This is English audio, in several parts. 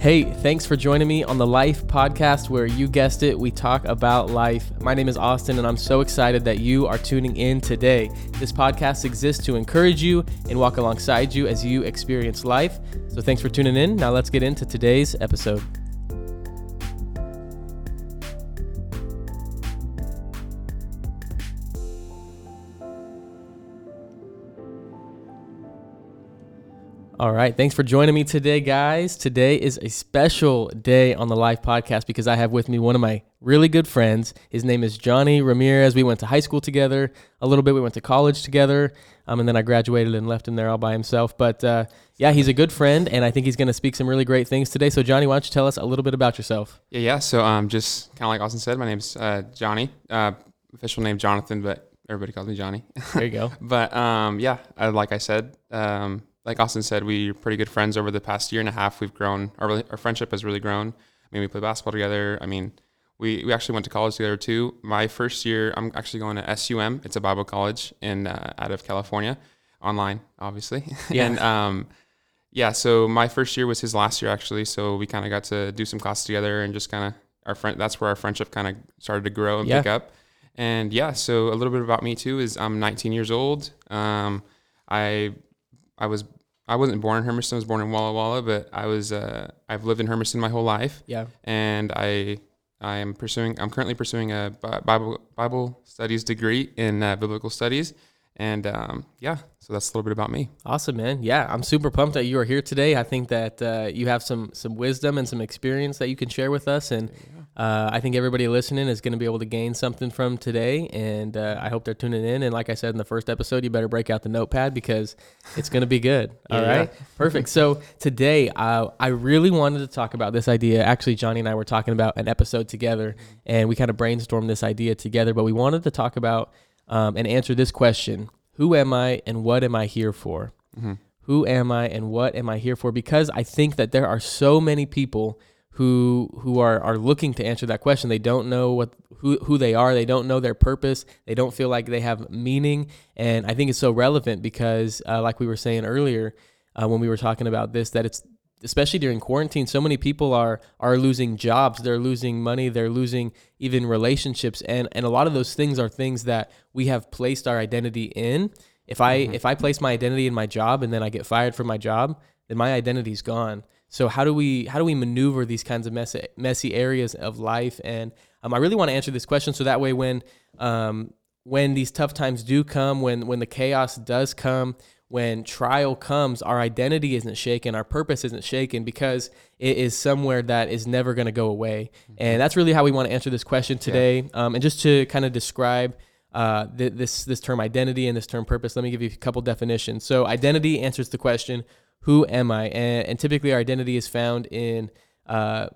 Hey, thanks for joining me on the Life Podcast, where you guessed it, we talk about life. My name is Austin, and I'm so excited that you are tuning in today. This podcast exists to encourage you and walk alongside you as you experience life. So thanks for tuning in. Now let's get into today's episode. All right. Thanks for joining me today, guys. Today is a special day on the Life Podcast because I have with me one of my really good friends. His name is Johnny Ramirez. We went to high school together a little bit. We went to college together. Um, and then I graduated and left him there all by himself. But uh, yeah, he's a good friend, and I think he's going to speak some really great things today. So, Johnny, why don't you tell us a little bit about yourself? Yeah, yeah. So, um, just kind of like Austin said, my name's uh, Johnny. Uh, official name Jonathan, but everybody calls me Johnny. There you go. but um, yeah, uh, like I said, um, like Austin said, we're pretty good friends over the past year and a half. We've grown, our, our friendship has really grown. I mean, we play basketball together. I mean, we, we actually went to college together too. My first year, I'm actually going to SUM. It's a Bible college in uh, out of California, online, obviously. Yeah. and um, yeah, so my first year was his last year actually. So we kind of got to do some classes together and just kind of our friend. That's where our friendship kind of started to grow and Yeah. pick up. And yeah, so a little bit about me too is I'm 19 years old. Um, I I was I wasn't born in Hermiston. I was born in Walla Walla, but I was uh, I've lived in Hermiston my whole life, Yeah. and I I am pursuing I'm currently pursuing a Bible Bible studies degree in uh, biblical studies, and um, yeah, so that's a little bit about me. Awesome, man. Yeah, I'm super pumped that you are here today. I think that uh, you have some some wisdom and some experience that you can share with us, and uh, I think everybody listening is going to be able to gain something from today. And uh, I hope they're tuning in. And like I said in the first episode, you better break out the notepad because it's going to be good. All Yeah, right, perfect. So today, uh, I really wanted to talk about this idea. Actually, Johnny and I were talking about an episode together, and we kind of brainstormed this idea together. But we wanted to talk about um, and answer this question: Who am I, and what am I here for? who am I and what am I here for? Because I think that there are so many people who who are are looking to answer that question. They don't know what who who they are. They don't know their purpose. They don't feel like they have meaning. And I think it's so relevant because, uh, like we were saying earlier, uh, when we were talking about this, that it's especially during quarantine, so many people are are losing jobs. They're losing money. They're losing even relationships. And and a lot of those things are things that we have placed our identity in. If I if I place my identity in my job and then I get fired from my job, then my identity's gone. So how do we how do we maneuver these kinds of messy messy areas of life? And um, I really want to answer this question so that way when um, when these tough times do come, when when the chaos does come, when trial comes, our identity isn't shaken, our purpose isn't shaken because it is somewhere that is never going to go away. And that's really how we want to answer this question today. Um, and just to kind of describe uh, th- this this term identity and this term purpose, let me give you a couple definitions. So identity answers the question, "Who am I?" And, and typically, our identity is found in uh,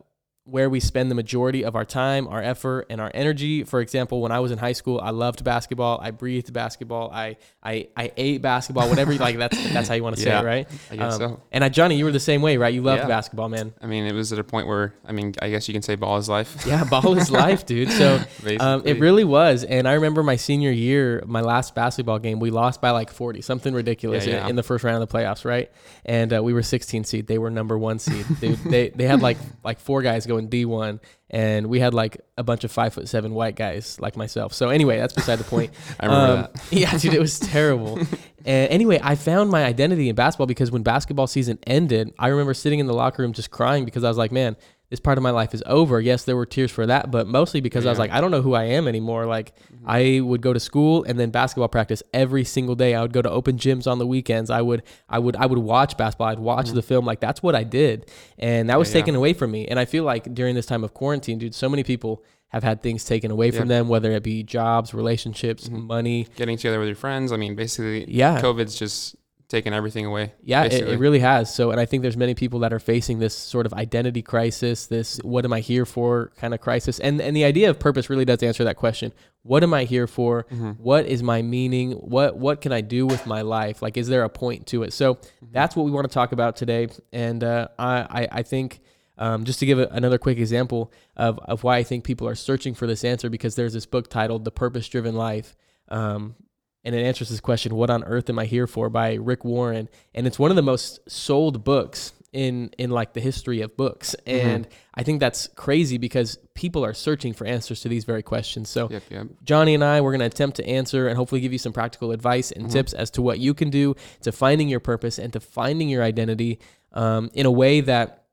where we spend the majority of our time, our effort, and our energy. For example, when I was in high school, I loved basketball. I breathed basketball. I I, I ate basketball. Whatever you like, that's that's how you want to say Yeah, it, right? I guess Um, so. And I, Johnny, you were the same way, right? You loved Yeah. basketball, man. I mean, it was at a point where I mean, I guess you can say ball is life. Yeah, ball is life, dude. So um, it really was. And I remember my senior year, my last basketball game, we lost by like 40, something ridiculous Yeah, in-. In, the first round of the playoffs, right? And uh, we were 16 seed. They were number one seed. Dude, they, they had like like four guys going D1, and we had like a bunch of five foot seven white guys like myself. So anyway, that's beside the point. I remember Um, Yeah, dude, it was terrible. and anyway, I found my identity in basketball because when basketball season ended, I remember sitting in the locker room just crying because I was like, man, this part of my life is over. Yes, there were tears for that, but mostly because I was like, I don't know who I am anymore. Like, mm-hmm. I would go to school and then basketball practice every single day. I would go to open gyms on the weekends. I would, I would, I would watch basketball. I'd watch mm-hmm. the film. Like that's what I did, and that was yeah. taken away from me. And I feel like during this time of quarantine, dude, so many people have had things taken away from them, whether it be jobs, relationships, mm-hmm. money. Getting together with your friends. I mean, basically, Yeah. COVID's just taken everything away. Yeah, it, it really has. So, and I think there's many people that are facing this sort of identity crisis, this "what am I here for" kind of crisis, and and the idea of purpose really does answer that question. What am I here for? What is my meaning? What what can I do with my life? Like, is there a point to it? So that's what we want to talk about today. And uh, I, I I think um, just to give a, another quick example of of why I think people are searching for this answer, because there's this book titled "The Purpose Driven Life." Um, and it answers this question, "What on earth am I here for?" by Rick Warren, and it's one of the most sold books in in like the history of books Mm-hmm. and i think that's crazy because people are searching for answers to these very questions so Yep, yep. johnny and i we're going to attempt to answer and hopefully give you some practical advice and tips as to what you can do to finding your purpose and to finding your identity um, in a way that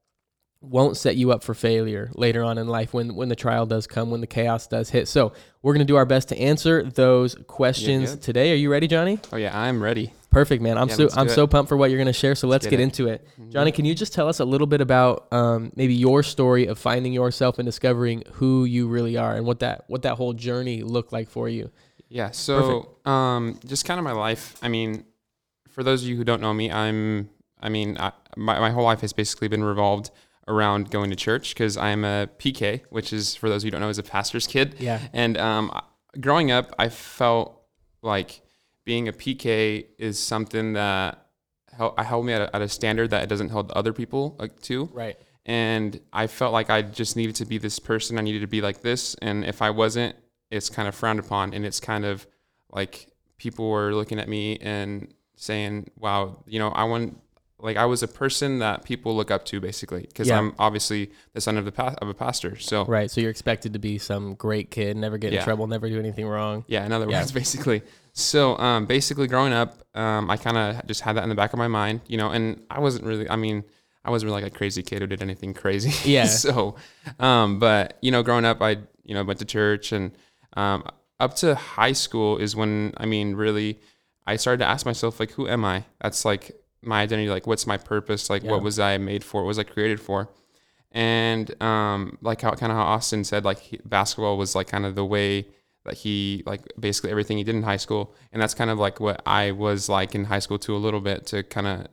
won't set you up for failure later on in life when when the trial does come when the chaos does hit so we're going to do our best to answer those questions today are you ready johnny Oh yeah, I'm ready. Perfect, man. I'm Yeah, so I'm it. so pumped for what you're going to share. So let's, get get, it. into it. Mm-hmm. Johnny, can you just tell us a little bit about um, maybe your story of finding yourself and discovering who you really are and what that what that whole journey looked like for you? Yeah. So, um, just kind of my life. I mean, for those of you who don't know me, I'm. I mean, I, my my whole life has basically been revolved around going to church because I'm a PK, which is for those who don't know, is a pastor's kid. Yeah. And um, growing up, I felt like being a PK is something that held, I held me at a, at a standard that it doesn't hold other people like to Right. and I felt like I just needed to be this person. I needed to be like this, and if I wasn't, it's kind of frowned upon, and it's kind of like people were looking at me and saying, "Wow, you know, I want." Like I was a person that people look up to, basically, because Yeah. I'm obviously the son of the pa- of a pastor. So Right. So you're expected to be some great kid, never get in Yeah. trouble, never do anything wrong. Yeah, in other Yeah. words, basically. So, um, basically, growing up, um, I kind of just had that in the back of my mind, you know, and I wasn't really, I mean, I wasn't really like a crazy kid who did anything crazy. Yeah. so, um, but, you know, growing up, I, you know, went to church and um, up to high school is when, I mean, really, I started to ask myself, like, who am I? That's like my identity. Like, what's my purpose? Like, Yeah. what was I made for? What was I created for? and um, like how kind of how Austin said, like he, basketball was like kind of the way that he like basically everything he did in high school, and that's kind of like what I was like in high school too, a little bit to kind of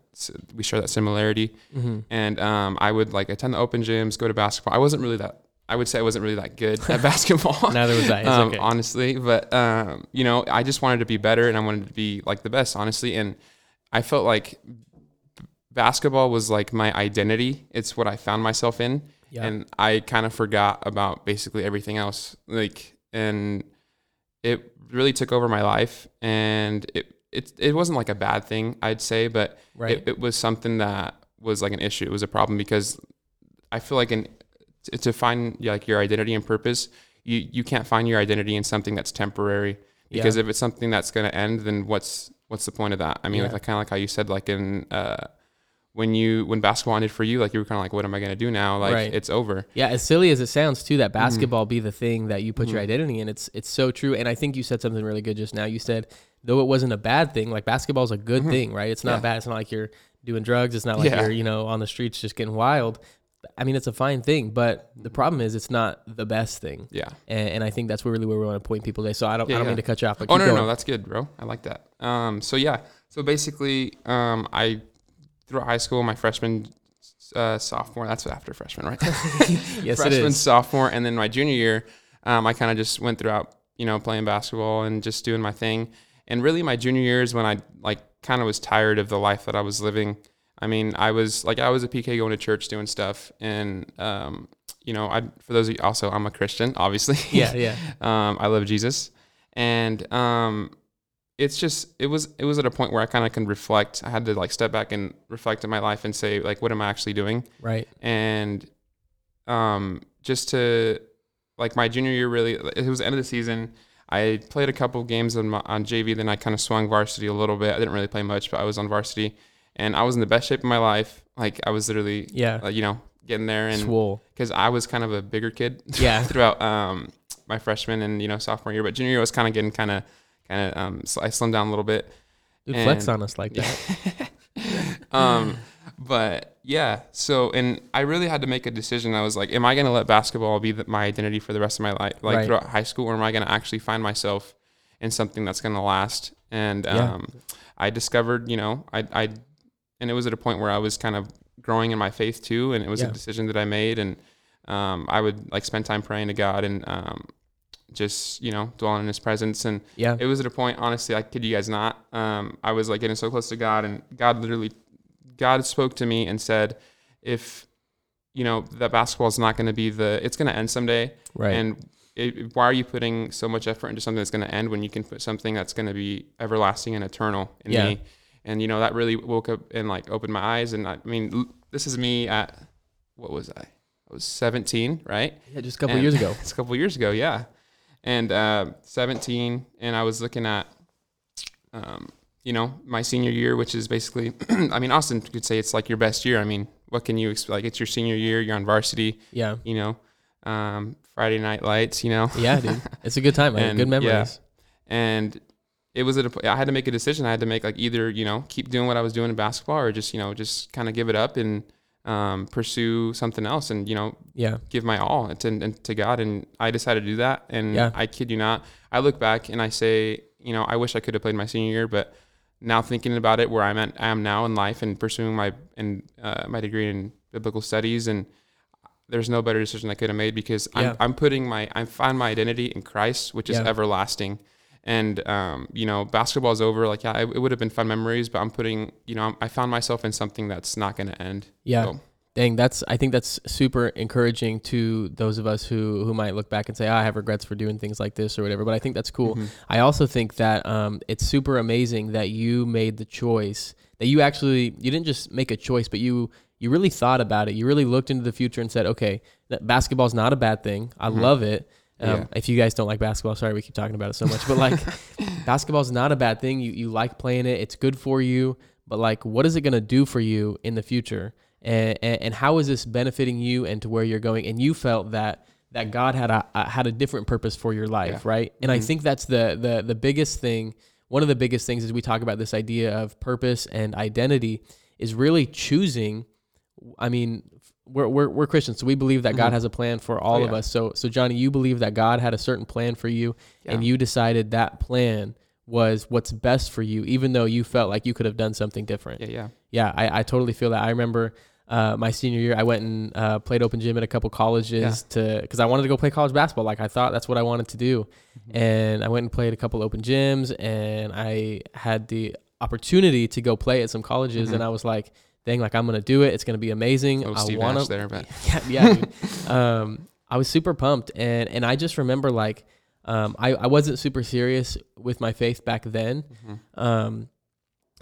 we share that similarity. Mm-hmm. And um, I would like attend the open gyms, go to basketball. I wasn't really that. I would say I wasn't really that good at basketball. Neither was I. Um, okay. honestly. But um, you know, I just wanted to be better, and I wanted to be like the best, honestly. And I felt like basketball was like my identity. It's what I found myself in, Yeah. and I kind of forgot about basically everything else. Like, and it really took over my life, and it it it wasn't like a bad thing, I'd say, but Right. it, it was something that was like an issue. It was a problem because I feel like in to- to find like your identity and purpose, you you can't find your identity in something that's temporary. Because Yeah. if it's something that's going to end, then what's what's the point of that? I mean, Yeah. like kind of like how you said, like in uh, when you when basketball ended for you, like you were kind of like, what am I going to do now? Like Right. it's over. Yeah, as silly as it sounds too, Mm-hmm. that basketball be the thing that you put your identity in. It's it's so true. And I think you said something really good just now. You said though it wasn't a bad thing, like basketball is a good thing, right? It's not Mm-hmm. Yeah. bad. It's not like you're doing drugs. It's not like Yeah. you're, you know, on the streets just getting wild. I mean, it's a fine thing, but the problem is it's not the best thing. Yeah. And, and I think that's really where we want to point people today. So I don't, Yeah, I don't yeah. mean to cut you off, but Oh no, no, no, that's good, bro. I like that. Um, so yeah, so basically, um, I throughout high school, my freshman, uh, sophomore. That's after freshman, right? yes, it freshman, is. sophomore, and then my junior year, um, I kind of just went throughout, you know, playing basketball and just doing my thing. And really, my junior year is when I like kind of was tired of the life that I was living. I mean, I was like, I was a PK going to church doing stuff, and um, you know, I for those of you also, I'm a Christian, obviously. Yeah, yeah. um, I love Jesus, and um, it's just it was it was at a point where I kind of can reflect. I had to like step back and reflect in my life and say like, what am I actually doing? Right. and um, just to like my junior year really it was the end of the season i played a couple of games on, my, on jv then i kind of swung varsity a little bit i didn't really play much but i was on varsity and i was in the best shape of my life like i was literally Yeah. uh, you know getting there and Swole. because i was kind of a bigger kid Yeah. throughout um, my freshman and you know sophomore year but junior year was kind of getting kind of kind of um, sl- i slimmed down a little bit Dude, flex on us like that. um, but yeah, so and I really had to make a decision. I was like, am I going to let basketball be the, my identity for the rest of my life, like Right. throughout high school, or am I going to actually find myself in something that's going to last? And Yeah. um, I discovered, you know, I, I, and it was at a point where I was kind of growing in my faith too, and it was Yeah. a decision that I made, and um, I would like spend time praying to God and um, just you know dwelling in His presence and Yeah. it was at a point honestly i kid you guys not um, i was like getting so close to god and god literally god spoke to me and said if you know that basketball is not going to be the it's going to end someday Right. and it, why are you putting so much effort into something that's going to end when you can put something that's going to be everlasting and eternal in Yeah. me and you know that really woke up and like opened my eyes and i mean this is me at what was I? I was 17, right? Yeah, just a couple And- years ago. It's a couple years ago, yeah. And uh, 17, and I was looking at, um, you know, my senior year, which is basically, I mean, Austin could say it's like your best year. I mean, what can you expect? Like, it's your senior year, you're on varsity, Yeah. you know, um, Friday night lights, you know, Yeah, dude. It's a good time, man. And, Good yeah. memories. and it was a, I had to make a decision. I had to make like either you know keep doing what I was doing in basketball or just you know just kind of give it up and um, pursue something else and you know Yeah. give my all to, and to God. And I decided to do that. And Yeah. I kid you not, I look back and I say, you know, I wish I could have played my senior year, but now thinking about it, where I'm at, I am now in life and pursuing my and uh, my degree in biblical studies, and there's no better decision I could have made because Yeah. I'm, I'm putting my I find my identity in Christ, which is Yeah. everlasting. And um, you know, basketball's over. Like, yeah, it, it would have been fun memories, but I'm putting, you know, I found myself in something that's not going to end. Yeah. So, Dang, that's I think that's super encouraging to those of us who who might look back and say, oh, I have regrets for doing things like this or whatever. But I think that's cool. mhm. I also think that um, it's super amazing that you made the choice that you actually you didn't just make a choice, but you you really thought about it. You really looked into the future and said, okay, basketball's not a bad thing. I Mhm. love it. Um, Yeah. If you guys don't like basketball, sorry we keep talking about it so much, but like basketball's not a bad thing. You you like playing it. It's good for you. But like, what is it gonna do for you in the future? And, and and how is this benefiting you and to where you're going? And you felt that that God had a, a had a different purpose for your life, Yeah. right? And I Mhm. think that's the the the biggest thing. One of the biggest things is we talk about this idea of purpose and identity is really choosing. I mean, we're we're, we're Christians, so we believe that God Mhm. has a plan for all Oh, of us. So so Johnny, you believe that God had a certain plan for you, and you decided that plan was what's best for you, even though you felt like you could have done something different. yeah, yeah. Yeah, I, I totally feel that. I remember uh, my senior year, I went and uh, played open gym at a couple colleges to because I wanted to go play college basketball. Like I thought that's what I wanted to do, Mm-hmm. and I went and played a couple open gyms, and I had the opportunity to go play at some colleges, Mhm. and I was like, "Dang, like I'm gonna do it. It's gonna be amazing. Oh, I Steve want Nash to." there, but yeah, yeah. um, I was super pumped, and and I just remember like um, I I wasn't super serious with my faith back then, Mhm. um,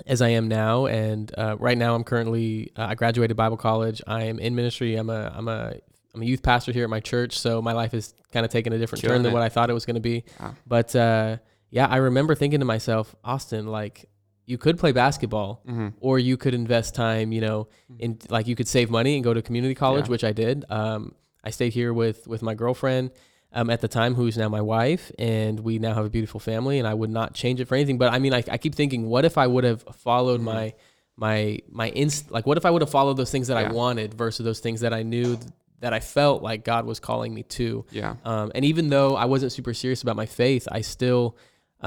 as I am now. And uh, right now, I'm currently uh, I graduated Bible college. I am in ministry. I'm a I'm a I'm a youth pastor here at my church. So my life is kind of taking a different turn than it. what I thought it was going to be. Wow. But uh, yeah, I remember thinking to myself, Austin, like you could play basketball Mhm. or you could invest time, you know, in like you could save money and go to community college, Yeah. which I did. Um, I stayed here with with my girlfriend um, at the time, who's now my wife, and we now have a beautiful family. And I would not change it for anything. But I mean, I, I keep thinking, what if I would have followed Mhm. my my my inst like what if I would have followed those things that I wanted versus those things that I knew th- that I felt like God was calling me to. Yeah. Um, and even though I wasn't super serious about my faith, I still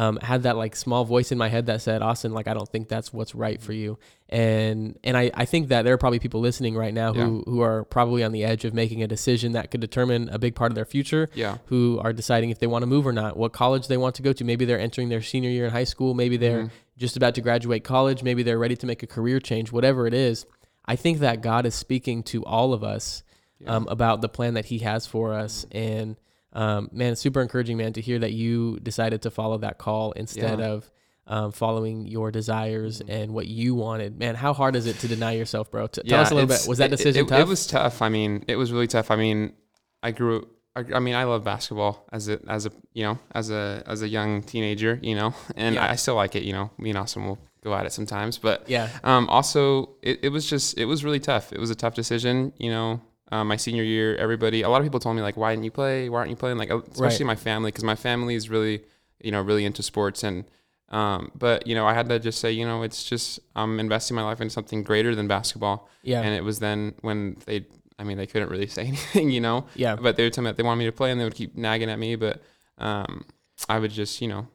um, had that like small voice in my head that said, Austin, like I don't think that's what's right for you. And and I, I think that there are probably people listening right now who, who are probably on the edge of making a decision that could determine a big part of their future, Yeah. who are deciding if they want to move or not, what college they want to go to. Maybe they're entering their senior year in high school, maybe they're Mhm. just about to graduate college, maybe they're ready to make a career change, whatever it is. I think that God is speaking to all of us Yeah. um, about the plan that He has for us. And um, man, it's super encouraging, man, to hear that you decided to follow that call instead Yeah. of um, following your desires Mhm. and what you wanted. Man, how hard is it to deny yourself, bro? T- tell us a little bit. Was that it- decision it, tough? It was tough. I mean, it was really tough. I mean, I grew. I, I mean, I love basketball as a as a you know as a as a young teenager, you know, and Yeah. I, I still like it. You know, me and Austin will go at it sometimes, but yeah, um, also it, it was just it was really tough. It was a tough decision. You know, um, my senior year, everybody, a lot of people told me like, why didn't you play? Why aren't you playing? Like, especially my family, because my family is really you know really into sports and. Um, but you know, I had to just say, you know, it's just I'm investing my life in something greater than basketball. yeah, And it was then when they, I mean, they couldn't really say anything, you know, yeah, but they would tell me that they wanted me to play and they would keep nagging at me. But um, I would just, you know,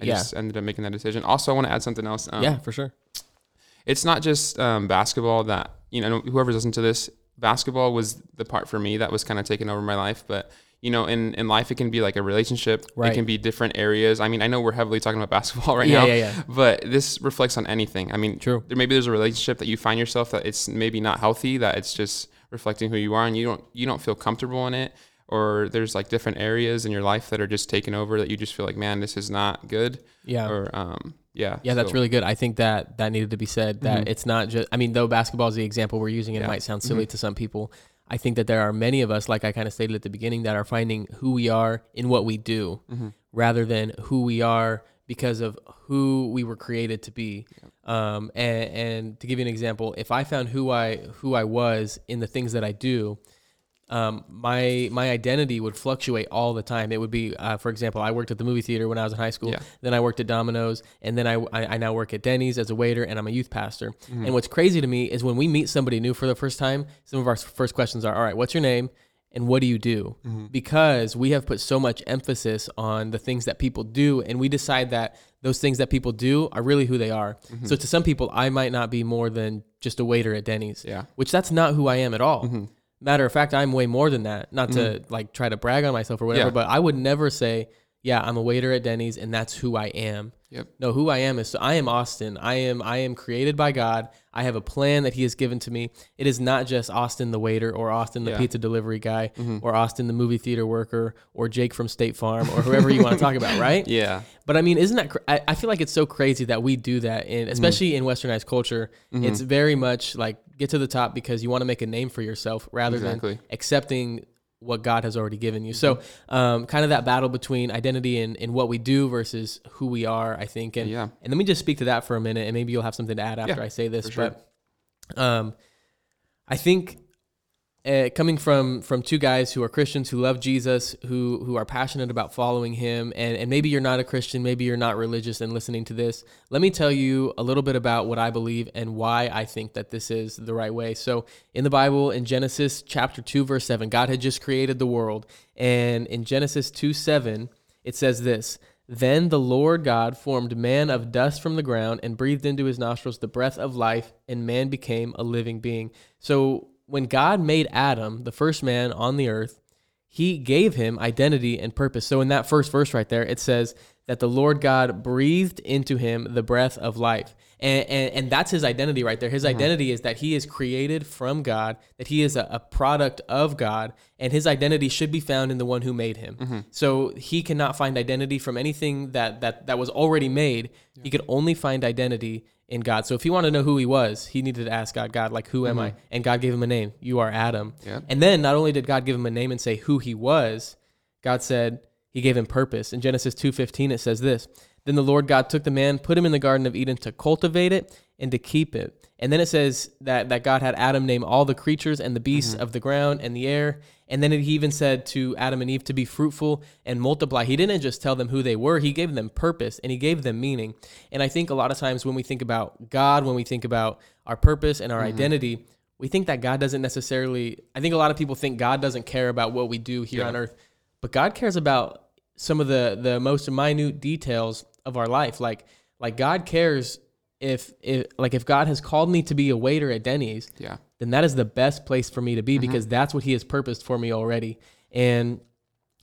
I Yeah. just ended up making that decision. Also, I want to add something else. Um, yeah, for sure. It's not just um, basketball that, you know, whoever's listening to this, basketball was the part for me that was kind of taking over my life. But, you know, in, in life, it can be like a relationship. Right. It can be different areas. I mean, I know we're heavily talking about basketball right yeah, now, yeah, yeah. but this reflects on anything. I mean, True. there maybe there's a relationship that you find yourself that it's maybe not healthy, that it's just reflecting who you are, and you don't you don't feel comfortable in it, or there's like different areas in your life that are just taken over that you just feel like, man, this is not good. Yeah. Or um, yeah. Yeah, that's really good. I think that that needed to be said. That Mhm. it's not just. I mean, though basketball is the example we're using, it Yeah. might sound silly Mhm. to some people. I think that there are many of us, like I kind of stated at the beginning, that are finding who we are in what we do, Mhm. rather than who we are because of who we were created to be. Um, and, and to give you an example, if I found who I who I was in the things that I do, um, my my identity would fluctuate all the time. It would be, uh, for example, I worked at the movie theater when I was in high school. Yeah. Then I worked at Domino's, and then I, I I now work at Denny's as a waiter, and I'm a youth pastor. Mm-hmm. And what's crazy to me is when we meet somebody new for the first time, some of our first questions are, "All right, what's your name?" And what do you do? Mm-hmm. Because we have put so much emphasis on the things that people do, and we decide that those things that people do are really who they are. Mm-hmm. So to some people, I might not be more than just a waiter at Denny's Yeah. which that's not who I am at all. Mm-hmm. Matter of fact, I'm way more than that. Not to mm-hmm. like try to brag on myself or whatever, Yeah. but I would never say, "Yeah, I'm a waiter at Denny's and that's who I am." Yep. No, who I am is so I am Austin. I am I am created by God. I have a plan that He has given to me. It is not just Austin the waiter or Austin the Yeah. pizza delivery guy mm-hmm. or Austin the movie theater worker or Jake from State Farm or whoever you want to talk about, right? Yeah. But I mean, isn't that? Cr- I, I feel like it's so crazy that we do that, in mm-hmm. especially in Westernized culture. Mm-hmm. It's very much like get to the top because you want to make a name for yourself rather Exactly. than accepting what God has already given you. So, um, kind of that battle between identity and, and what we do versus who we are, I think. And Yeah. and let me just speak to that for a minute, and maybe you'll have something to add after Yeah, I say this. sure. But um, I think uh, coming from from two guys who are Christians who love Jesus, who who are passionate about following Him, and and maybe you're not a Christian, maybe you're not religious, and listening to this, let me tell you a little bit about what I believe and why I think that this is the right way. So in the Bible, in Genesis chapter two, verse seven, God had just created the world, and in Genesis two seven, it says this. Then the Lord God formed man of dust from the ground and breathed into his nostrils the breath of life, and man became a living being. So when God made Adam, the first man on the earth, he gave him identity and purpose. So in that first verse right there, it says that the Lord God breathed into him the breath of life. And, and, and that's his identity right there. His mm-hmm. identity is that he is created from God, that he is a, a product of God, and his identity should be found in the one who made him. Mm-hmm. So he cannot find identity from anything that, that, that was already made. He could only find identity in God. So if he wanted to know who he was, he needed to ask God, God, like, who am I? Mm-hmm. And God gave him a name. You are Adam. Yep. And then not only did God give him a name and say who he was, God said he gave him purpose. In Genesis 2:15 it says this, then the Lord God took the man, put him in the garden of Eden to cultivate it and to keep it. And then it says that that God had Adam name all the creatures and the beasts mm-hmm. of the ground and the air. And then he even said to Adam and Eve to be fruitful and multiply. He didn't just tell them who they were, he gave them purpose and he gave them meaning. And I think a lot of times when we think about God, when we think about our purpose and our mm-hmm. identity, we think that God doesn't necessarily I think a lot of people think God doesn't care about what we do here Yeah. on earth, but God cares about some of the the most minute details of our life. Like like God cares if if like if God has called me to be a waiter at Denny's, Yeah. then that is the best place for me to be because that's what he has purposed for me already. And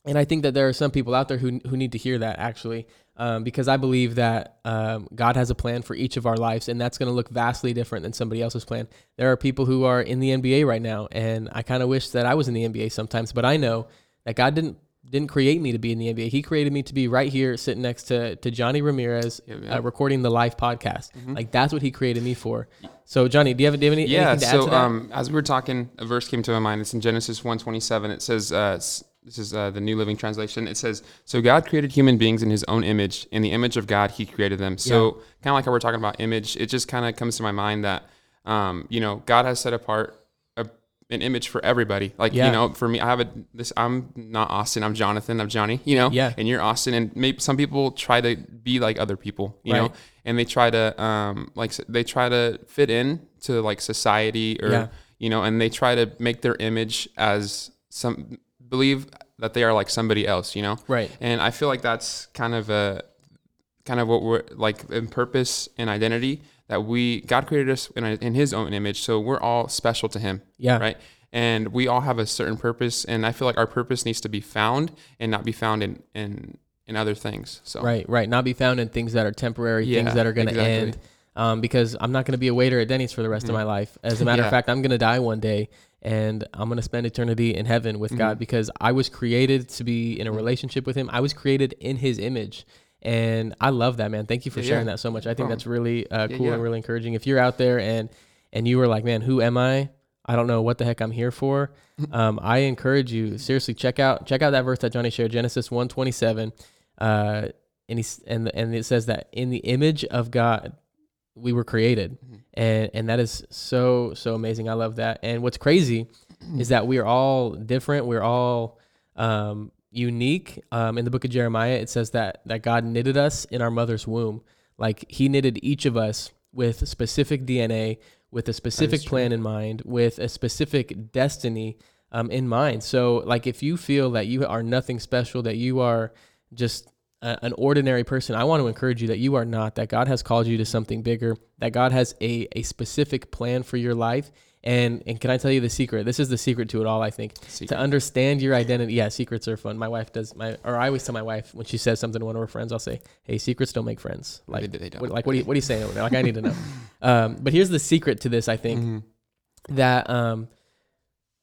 and I think that there are some people out there who who need to hear that actually, um, because I believe that um, God has a plan for each of our lives, and that's going to look vastly different than somebody else's plan. There are people who are in the NBA right now, and I kind of wish that I was in the NBA sometimes, but I know that God didn't didn't create me to be in the NBA. He created me to be right here, sitting next to to Johnny Ramirez, Uh, recording the Life Podcast. Like that's what He created me for. So Johnny, do you have, do you have any, Yeah. anything to add So to that? um, as we were talking, a verse came to my mind. It's in Genesis one twenty seven. It says, uh, "This is uh, the New Living Translation." It says, "So God created human beings in His own image. In the image of God, He created them." So kind of like how we're talking about image, it just kind of comes to my mind that um, you know God has set apart an image for everybody. Like Yeah. you know, for me, I have a this. I'm not Austin. I'm Jonathan. I'm Johnny. You know. Yeah. And you're Austin. And maybe some people try to be like other people. You Right. know. And they try to um like they try to fit in to like society or Yeah. you know, and they try to make their image as some believe that they are like somebody else. You know. right. And I feel like that's kind of a kind of what we're like in purpose and identity that we God created us in, a, in His own image, so we're all special to Him, Yeah. right? And we all have a certain purpose, and I feel like our purpose needs to be found and not be found in in in other things. So Right, right. Not be found in things that are temporary, Yeah, things that are going to exactly. end. Um, because I'm not going to be a waiter at Denny's for the rest of my life. As a matter Yeah. of fact, I'm going to die one day, and I'm gonna spend eternity in heaven with God Mhm. because I was created to be in a Mhm. relationship with Him. I was created in His image, and I love that man. Thank you for Yeah, sharing yeah. that so much. I think problem. that's really uh, cool yeah. and really encouraging. If you're out there and and you were like, man, who am I? I don't know what the heck I'm here for. Um, I encourage you seriously check out check out that verse that Johnny shared, Genesis one twenty seven, uh, and he's and and it says that in the image of God we were created, Mhm. and and that is so so amazing. I love that. And what's crazy is that we are all different. We're all um, unique. Um, in the book of Jeremiah, it says that that God knitted us in our mother's womb. Like He knitted each of us with specific DNA, with a specific plan in mind, with a specific destiny um, in mind. So, like, if you feel that you are nothing special, that you are just a, an ordinary person, I want to encourage you that you are not. That God has called you to something bigger. That God has a a specific plan for your life. And and can I tell you the secret? This is the secret to it all. I think Secret. to understand your identity. Yeah, secrets are fun. My wife does my, or I always tell my wife when she says something to one of her friends, I'll say, "Hey, secrets don't make friends." Like, They- they don't. what, like what are you what are you saying over there? Like, I need to know. Um, but here's the secret to this. I think Mhm. that um,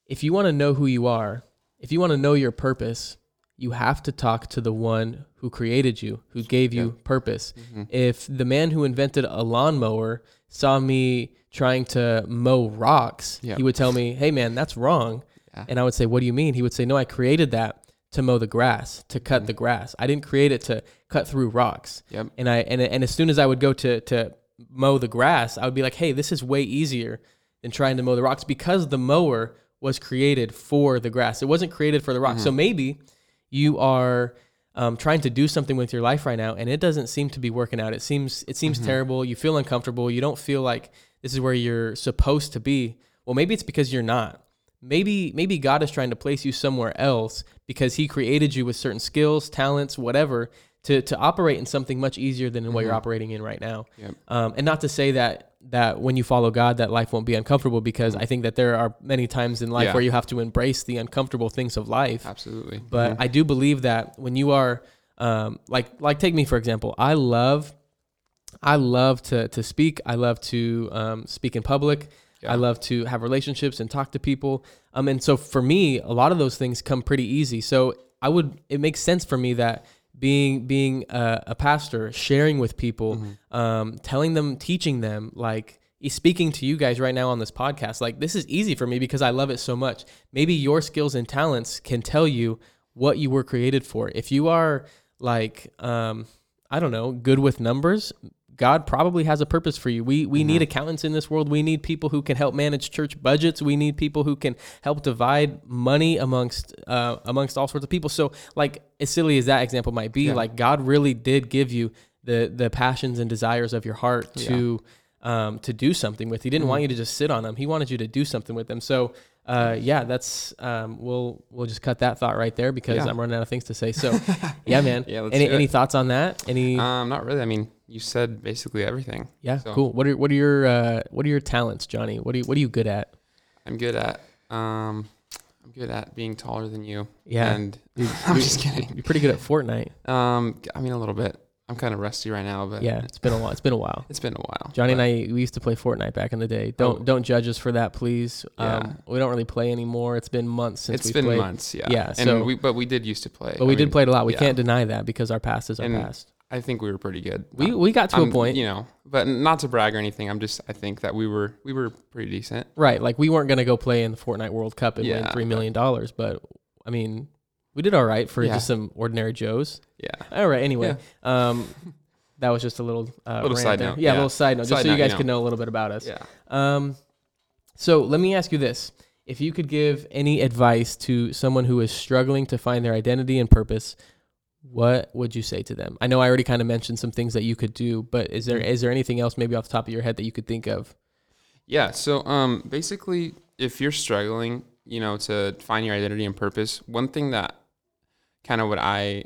if you want to know who you are, if you want to know your purpose, you have to talk to the one who created you, who gave you purpose. Mhm. If the man who invented a lawnmower saw me trying to mow rocks, Yeah. he would tell me, "Hey, man, that's wrong." Yeah. And I would say, "What do you mean?" He would say, "No, I created that to mow the grass, to cut Mhm. the grass. I didn't create it to cut through rocks." Yep. And I and and as soon as I would go to to mow the grass, I would be like, "Hey, this is way easier than trying to mow the rocks because the mower was created for the grass. It wasn't created for the rocks." So maybe you are um, trying to do something with your life right now, and it doesn't seem to be working out. It seems it seems terrible. You feel uncomfortable. You don't feel like this is where you're supposed to be. Well, maybe it's because you're not. Maybe maybe God is trying to place you somewhere else because He created you with certain skills, talents, whatever, to to operate in something much easier than in what you're operating in right now. Yep. Um, and not to say that that when you follow God, that life won't be uncomfortable, because I think that there are many times in life Yeah. where you have to embrace the uncomfortable things of life. Absolutely. But Mhm. I do believe that when you are um, like like take me for example, I love I love to to speak. I love to um, speak in public. Yeah. I love to have relationships and talk to people. Um, and so for me, a lot of those things come pretty easy. So I would it makes sense for me that being being a, a pastor, sharing with people, Mm-hmm. um, telling them, teaching them, like speaking to you guys right now on this podcast, like this is easy for me because I love it so much. Maybe your skills and talents can tell you what you were created for. If you are like, um, I don't know, good with numbers, God probably has a purpose for you. We we need accountants in this world. We need people who can help manage church budgets. We need people who can help divide money amongst uh, amongst all sorts of people. So, like as silly as that example might be, Yeah. like God really did give you the the passions and desires of your heart to um, to do something with. He didn't want you to just sit on them. He wanted you to do something with them. So. Uh, yeah, that's um, we'll we'll just cut that thought right there because Yeah. I'm running out of things to say. So, yeah, man. Yeah, any any thoughts on that? Any? Um, not really. I mean, you said basically everything. Yeah, So- cool. What are what are your uh, what are your talents, Johnny? What are you, what are you good at? I'm good at um, I'm good at being taller than you. Yeah, And Dude, I'm just kidding. You're pretty good at Fortnite. Um, I mean a little bit. I'm kind of rusty right now, but Yeah, it's been a while. It's been a while. it's been a while. Johnny and I we used to play Fortnite back in the day. Don't Oh. don't judge us for that, please. Yeah. Um, we don't really play anymore. It's been months since It's we been played. months, yeah. Yeah, and so- we but we did used to play. But we I did mean, play it a lot. We yeah. can't deny that because our past is our And past. I think we were pretty good. We Uh, we got to a I'm- point, you know, but not to brag or anything. I'm just I think that we were we were pretty decent. right? Like we weren't gonna go play in the Fortnite World Cup and win Yeah, three but- million dollars, but I mean, we did all right for Yeah. just some ordinary Joes. Yeah. All right. Anyway, um, that was just a little uh, Little rant side there. note, Yeah, a yeah. little side note, just Side so you note, guys you can know. a little bit about us. Yeah. Um, so let me ask you this: If you could give any advice to someone who is struggling to find their identity and purpose, what would you say to them? I know I already kind of mentioned some things that you could do, but is there is there anything else maybe off the top of your head that you could think of? Yeah. So um, basically, if you're struggling, you know, to find your identity and purpose, one thing that kind of what I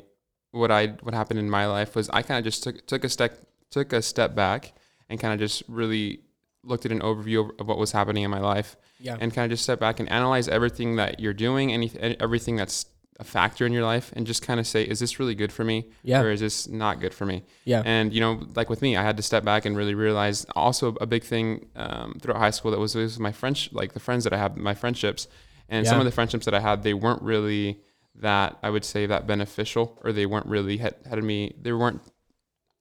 what I what happened in my life was I kind of just took took a step took a step back and kind of just really looked at an overview of, of what was happening in my life Yeah. and kind of just step back and analyze everything that you're doing, any everything that's a factor in your life and just kind of say, is this really good for me? Yeah. Or is this not good for me? Yeah. And, you know, like with me, I had to step back and really realize also a big thing um, throughout high school that was, was my French, like the friends that I have, my friendships. And some of the friendships that I had, they weren't really that, I would say, that beneficial or they weren't really head, headed me, they weren't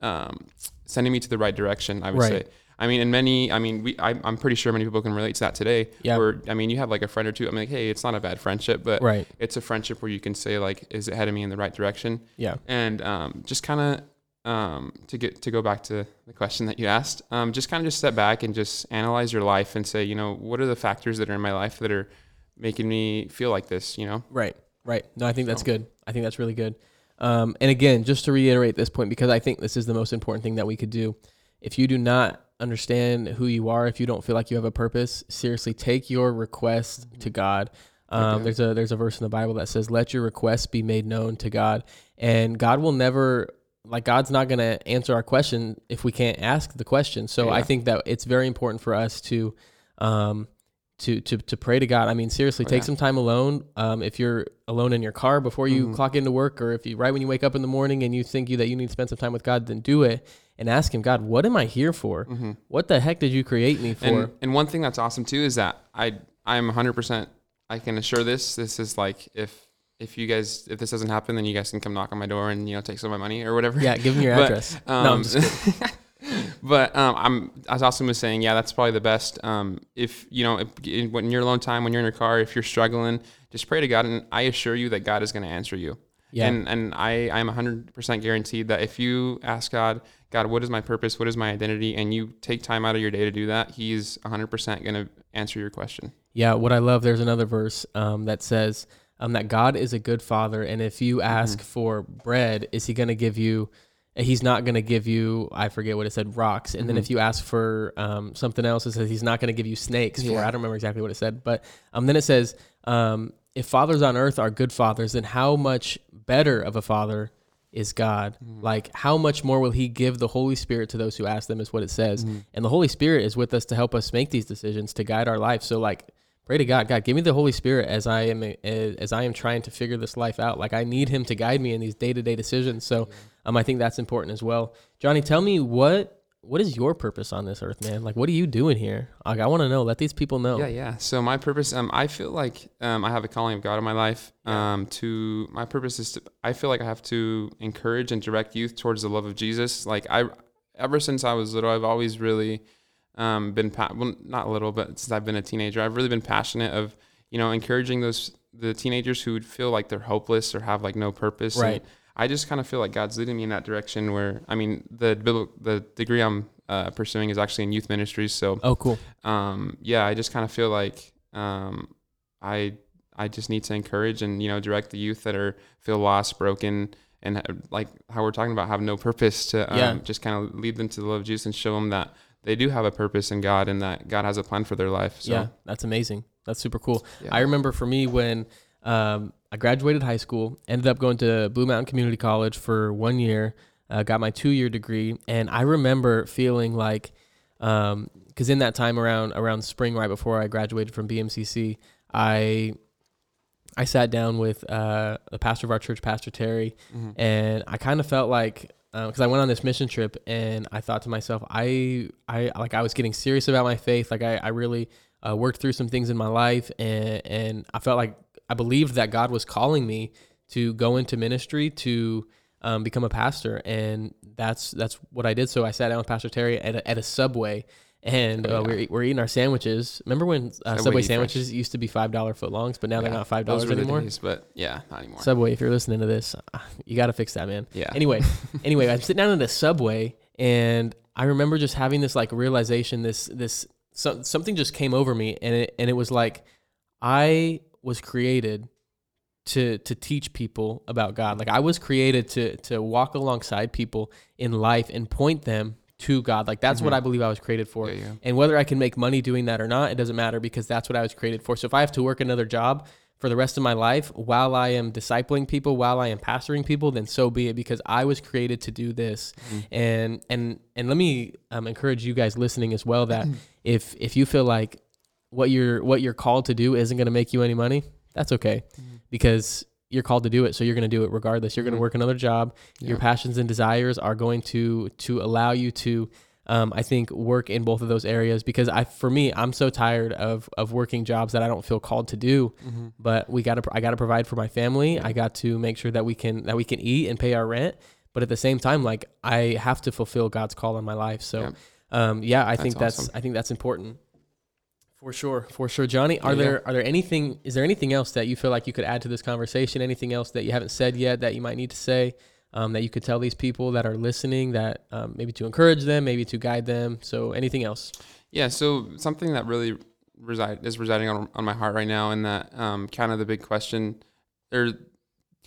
um, sending me to the right direction, I would Right. say. I mean, and many, I mean, we, I, I'm pretty sure many people can relate to that today. Yeah. Where, I mean, you have like a friend or two. I mean, like, hey, it's not a bad friendship, but Right. it's a friendship where you can say like, is it heading me in the right direction? Yeah. And um, just kind of um, to get to go back to the question that you asked, um, just kind of just step back and just analyze your life and say, you know, what are the factors that are in my life that are making me feel like this? You know. Right. Right. No, I think that's good. I think that's really good. Um, and again, just to reiterate this point, because I think this is the most important thing that we could do. If you do not understand who you are, if you don't feel like you have a purpose, seriously, take your request to God. Um, Okay. There's a there's a verse in the Bible that says, "Let your requests be made known to God," and God will never like God's not going to answer our question if we can't ask the question. So I think that it's very important for us to um, to to to pray to God. I mean, seriously, Oh, take yeah. some time alone. Um, if you're alone in your car before you Mhm. clock into work, or if you right when you wake up in the morning and you think you that you need to spend some time with God, then do it and ask Him, God, what am I here for? Mm-hmm. What the heck did you create me for? And and one thing that's awesome too is that I I'm 100 percent I can assure this. This is like if if you guys if this doesn't happen, then you guys can come knock on my door and you know take some of my money or whatever. yeah, give him your But, address. no, I'm Um, kidding. but um, I'm as Austin was saying, yeah, that's probably the best. Um, if you know, if, in, when you're alone time, when you're in your car, if you're struggling, just pray to God, and I assure you that God is going to answer you. Yeah. And and I I'm 100% guaranteed that if you ask God, God, what is my purpose? What is my identity? And you take time out of your day to do that, He's 100% going to answer your question. Yeah, what I love, there's another verse um, that says um, that God is a good father, and if you ask for bread, is He going to give you? He's not going to give you. I forget what it said, rocks. And then Mhm. if you ask for um, something else, it says He's not going to give you snakes. For Yeah. I don't remember exactly what it said, but um, then it says, um, if fathers on earth are good fathers, then how much better of a father is God? Like, how much more will He give the Holy Spirit to those who ask them? Is what it says. And the Holy Spirit is with us to help us make these decisions, to guide our life. So, like, pray to God, God, give me the Holy Spirit as I am as I am trying to figure this life out. Like, I need Him to guide me in these day to day decisions. So, um, I think that's important as well. Johnny, tell me what what is your purpose on this earth, man? Like, what are you doing here? Like, I want to know. Let these people know. Yeah, yeah. So my purpose, um, I feel like um, I have a calling of God in my life. Um, to my purpose is to, I feel like I have to encourage and direct youth towards the love of Jesus. Like I, ever since I was little, I've always really um, been pa- well, not a little, but since I've been a teenager, I've really been passionate of you know encouraging those the teenagers who would feel like they're hopeless or have like no purpose. And Right. I just kind of feel like God's leading me in that direction. Where I mean, the the degree I'm uh, pursuing is actually in youth ministries. So Oh, cool. um, yeah, I just kind of feel like um, I I just need to encourage and you know direct the youth that are feel lost, broken, and like how we're talking about have no purpose to um, Yeah. just kind of lead them to the love of Jesus and show them that they do have a purpose in God and that God has a plan for their life. So yeah, that's amazing. That's super cool. yeah. I remember for me when um, I graduated high school, ended up going to Blue Mountain Community College for one year, uh, got my two year degree, and I remember feeling like, because in that time around around spring, right before I graduated from BMCC, I I sat down with uh, the pastor of our church, Pastor Terry, Mhm. and I kind of felt like because I went on this mission trip and I thought to myself, I I like I was getting serious about my faith. Like I, I really uh, worked through some things in my life, and and I felt like I believed that God was calling me to go into ministry to um, become a pastor, and that's that's what I did. So I sat down with Pastor Terry at a, at a Subway. And Oh, uh, yeah. we're, we're eating our sandwiches. Remember when uh, Subway Subway sandwiches used to be five dollar foot longs, but now they're not five dollars anymore? days, but yeah, not anymore. Subway, if you're listening to this, uh, you got to fix that, man. yeah. Anyway, anyway, I'm sitting down in the subway, and I remember just having this like realization, this this so, something just came over me, and it and it was like I was created to to teach people about God. Like I was created to to walk alongside people in life and point them to God. Like that's what Mhm. I believe I was created for. Yeah, yeah. And whether I can make money doing that or not, it doesn't matter because that's what I was created for. So if I have to work another job for the rest of my life while I am discipling people, while I am pastoring people, then so be it because I was created to do this. Mhm. And and and let me um, encourage you guys listening as well that if if you feel like what you're what you're called to do isn't going to make you any money, that's okay Mhm. because you're called to do it, so you're going to do it regardless. You're going to work another job. Your passions and desires are going to to allow you to um, I think work in both of those areas because I for me I'm so tired of of working jobs that I don't feel called to do Mhm. but we got to I got to provide for my family. I got to make sure that we can that we can eat and pay our rent. But at the same time, like I have to fulfill God's call on my life. So, Yeah. um, yeah, I That's think that's awesome. I think that's important. For sure, for sure, Jonny. Are Yeah, there are there anything is there anything else that you feel like you could add to this conversation? Anything else that you haven't said yet that you might need to say? Um, that you could tell these people that are listening that um, maybe to encourage them, maybe to guide them. So anything else? Yeah, so something that really reside is residing on, on my heart right now, and that um, kind of the big question, or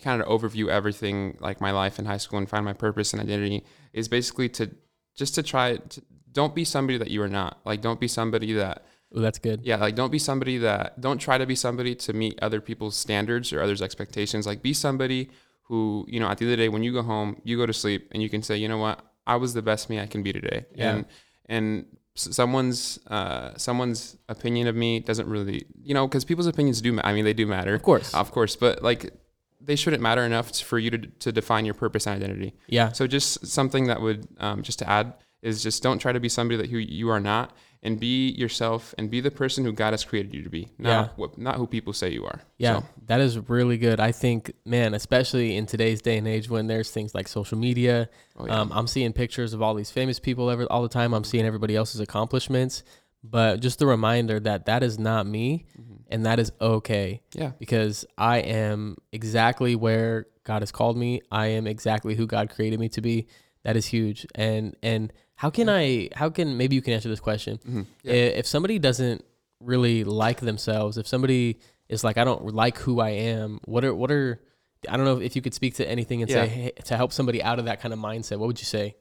kind of overview everything like my life in high school and find my purpose and identity is basically to just to try to don't be somebody that you are not. Like don't be somebody that Oh, that's good. yeah, like don't be somebody that don't try to be somebody to meet other people's standards or others' expectations. Like be somebody who, you know, at the end of the day when you go home, you go to sleep and you can say, "You know what? I was the best me I can be today." Yeah. And and someone's uh someone's opinion of me doesn't really, you know, cuz people's opinions do ma- I mean, they do matter. Of course. Of course, but like they shouldn't matter enough for you to to define your purpose and identity. Yeah. So just something that would um, just to add is just don't try to be somebody that who you are not, and be yourself and be the person who God has created you to be, not Yeah. what, not who people say you are. Yeah, So, that is really good. I think, man, especially in today's day and age when there's things like social media, oh, yeah. um, I'm seeing pictures of all these famous people ever, all the time. I'm seeing everybody else's accomplishments, but just the reminder that that is not me, Mhm. and that is okay yeah, because I am exactly where God has called me. I am exactly who God created me to be. That is huge. And and how can I? How can maybe you can answer this question? Mhm. yeah. If somebody doesn't really like themselves, if somebody is like, I don't like who I am, what are what are I don't know if you could speak to anything and Yeah. say hey, to help somebody out of that kind of mindset. What would you say?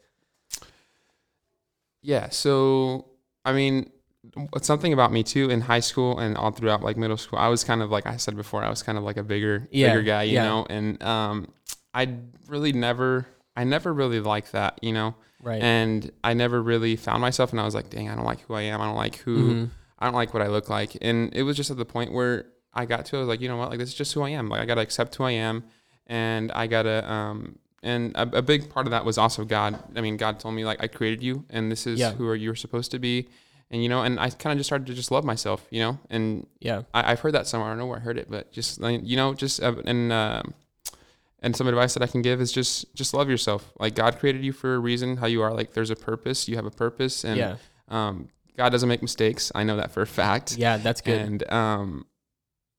Yeah. So, I mean, something about me too in high school and all throughout like middle school, I was kind of like I said before, I was kind of like a bigger, Yeah, bigger guy, you yeah. know, and um, I really never, I never really liked that, you know, Right. and I never really found myself, and I was like, dang, I don't like who I am, I don't like who, Mhm. I don't like what I look like, and it was just at the point where I got to, I was like, you know what, like this is just who I am, like I gotta accept who I am, and I gotta um. And a, a big part of that was also God. I mean, God told me like I created you, and this is Yeah. who are you are supposed to be, and you know, and I kind of just started to just love myself, you know. And yeah. I, I've heard that somewhere. I don't know where I heard it, but just like, you know, just uh, and um and some advice that I can give is just just love yourself. Like God created you for a reason. How you are, like there's a purpose. You have a purpose, and yeah. um, God doesn't make mistakes. I know that for a fact. Yeah, that's good. And um,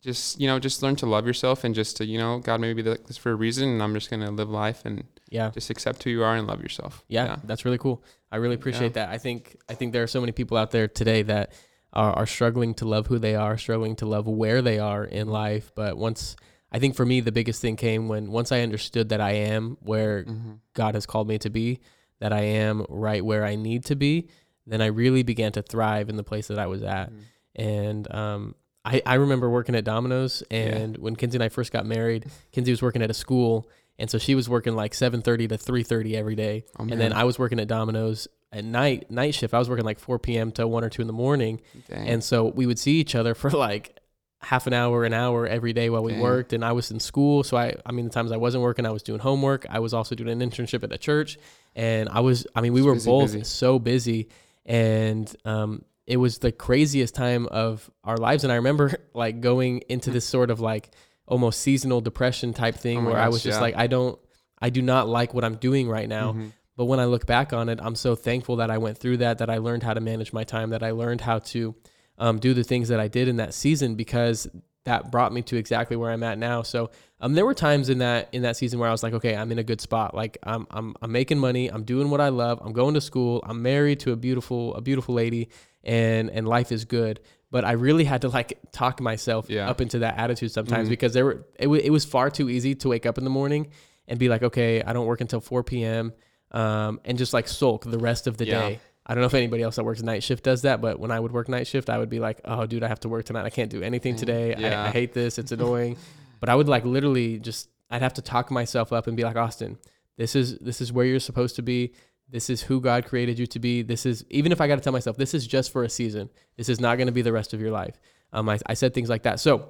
just you know, just learn to love yourself and just to you know, God made me like this for a reason, and I'm just gonna live life and yeah. just accept who you are and love yourself. Yeah, that's really cool. I really appreciate that. I think I think there are so many people out there today that are, are struggling to love who they are, struggling to love where they are in life. But once I think for me the biggest thing came when once I understood that I am where hmm God has called me to be, that I am right where I need to be, then I really began to thrive in the place that I was at. Mm-hmm. And um, I, I remember working at Domino's, and when Kinsey and I first got married, Kinsey was working at a school, and so she was working like 7:30 to 3:30 every day, Oh, and then I was working at Domino's at night night shift. I was working like 4 p.m. to 1 or 2 in the morning, Dang. and so we would see each other for like half an hour, an hour every day while we worked. And I was in school, so I I mean the times I wasn't working, I was doing homework. I was also doing an internship at a church, and I was I mean we were busy, both busy. so busy, and um it was the craziest time of our lives. And I remember like going into this sort of like almost seasonal depression type thing Oh where I was just yeah. like I don't I do not like what I'm doing right now. Mhm. But when I look back on it, I'm so thankful that I went through that, that I learned how to manage my time, that I learned how to um, do the things that I did in that season because that brought me to exactly where I'm at now. So um, there were times in that in that season where I was like, okay, I'm in a good spot. Like I'm I'm I'm making money. I'm doing what I love. I'm going to school. I'm married to a beautiful a beautiful lady, and and life is good. But I really had to like talk myself Yeah. up into that attitude sometimes Mhm. because there were it, w- it was far too easy to wake up in the morning and be like, okay, I don't work until 4 p.m. Um, and just like sulk the rest of the Yeah. day. I don't know if anybody else that works night shift does that, but when I would work night shift, I would be like, oh, dude, I have to work tonight. I can't do anything Mm, today. I. I hate this. It's annoying. but I would like literally just, I'd have to talk myself up and be like, Austin, this is this is where you're supposed to be. This is who God created you to be. This is even if I got to tell myself this is just for a season. This is not going to be the rest of your life. Um, I, I said things like that. So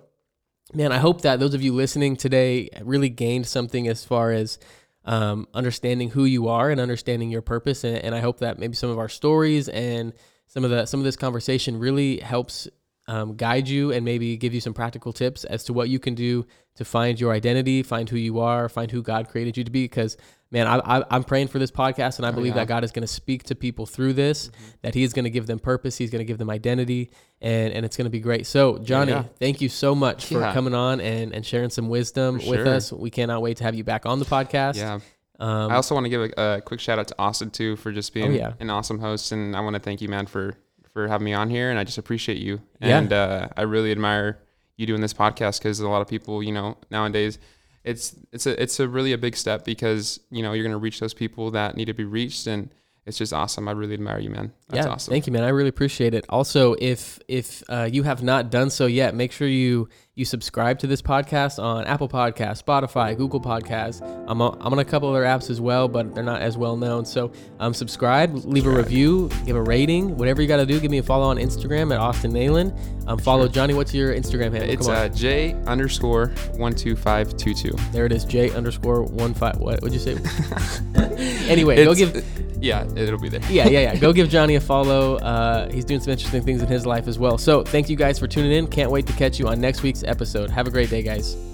man, I hope that those of you listening today really gained something as far as um, understanding who you are and understanding your purpose. And, and I hope that maybe some of our stories and some of the some of this conversation really helps um, guide you and maybe give you some practical tips as to what you can do to find your identity, find who you are, find who God created you to be. Because man, I, I, am praying for this podcast, and I oh, believe yeah. that God is going to speak to people through this. Mm-hmm. That He is going to give them purpose. He's going to give them identity, and and it's going to be great. So, Jonny, yeah. thank you so much for yeah. coming on and and sharing some wisdom for with us. We cannot wait to have you back on the podcast. Yeah. Um, I also want to give a, a, quick shout out to Austin too for just being oh, an awesome host, and I want to thank you, man, for for having me on here, and I just appreciate you. And uh, I really admire you doing this podcast because a lot of people, you know, nowadays it's it's a it's a really a big step because you know you're going to reach those people that need to be reached and it's just awesome. I really admire you, man. That's yeah, awesome. Thank you, man. I really appreciate it. Also, if if uh, you have not done so yet, make sure you you subscribe to this podcast on Apple Podcast, Spotify, Google Podcasts. I'm on, I'm on a couple other apps as well, but they're not as well known. So um, subscribe, leave sure. a review, give a rating, whatever you got to do. Give me a follow on Instagram at Austin Nayland. Um, follow sure. Jonny. What's your Instagram handle? It's uh, J underscore one two five two two. There it is. J underscore one five. What would you say? anyway, it's, go give yeah, it'll be there. yeah, yeah, yeah. Go give Jonny a follow. Uh, he's doing some interesting things in his life as well. So thank you guys for tuning in. Can't wait to catch you on next week's episode. Have a great day, guys.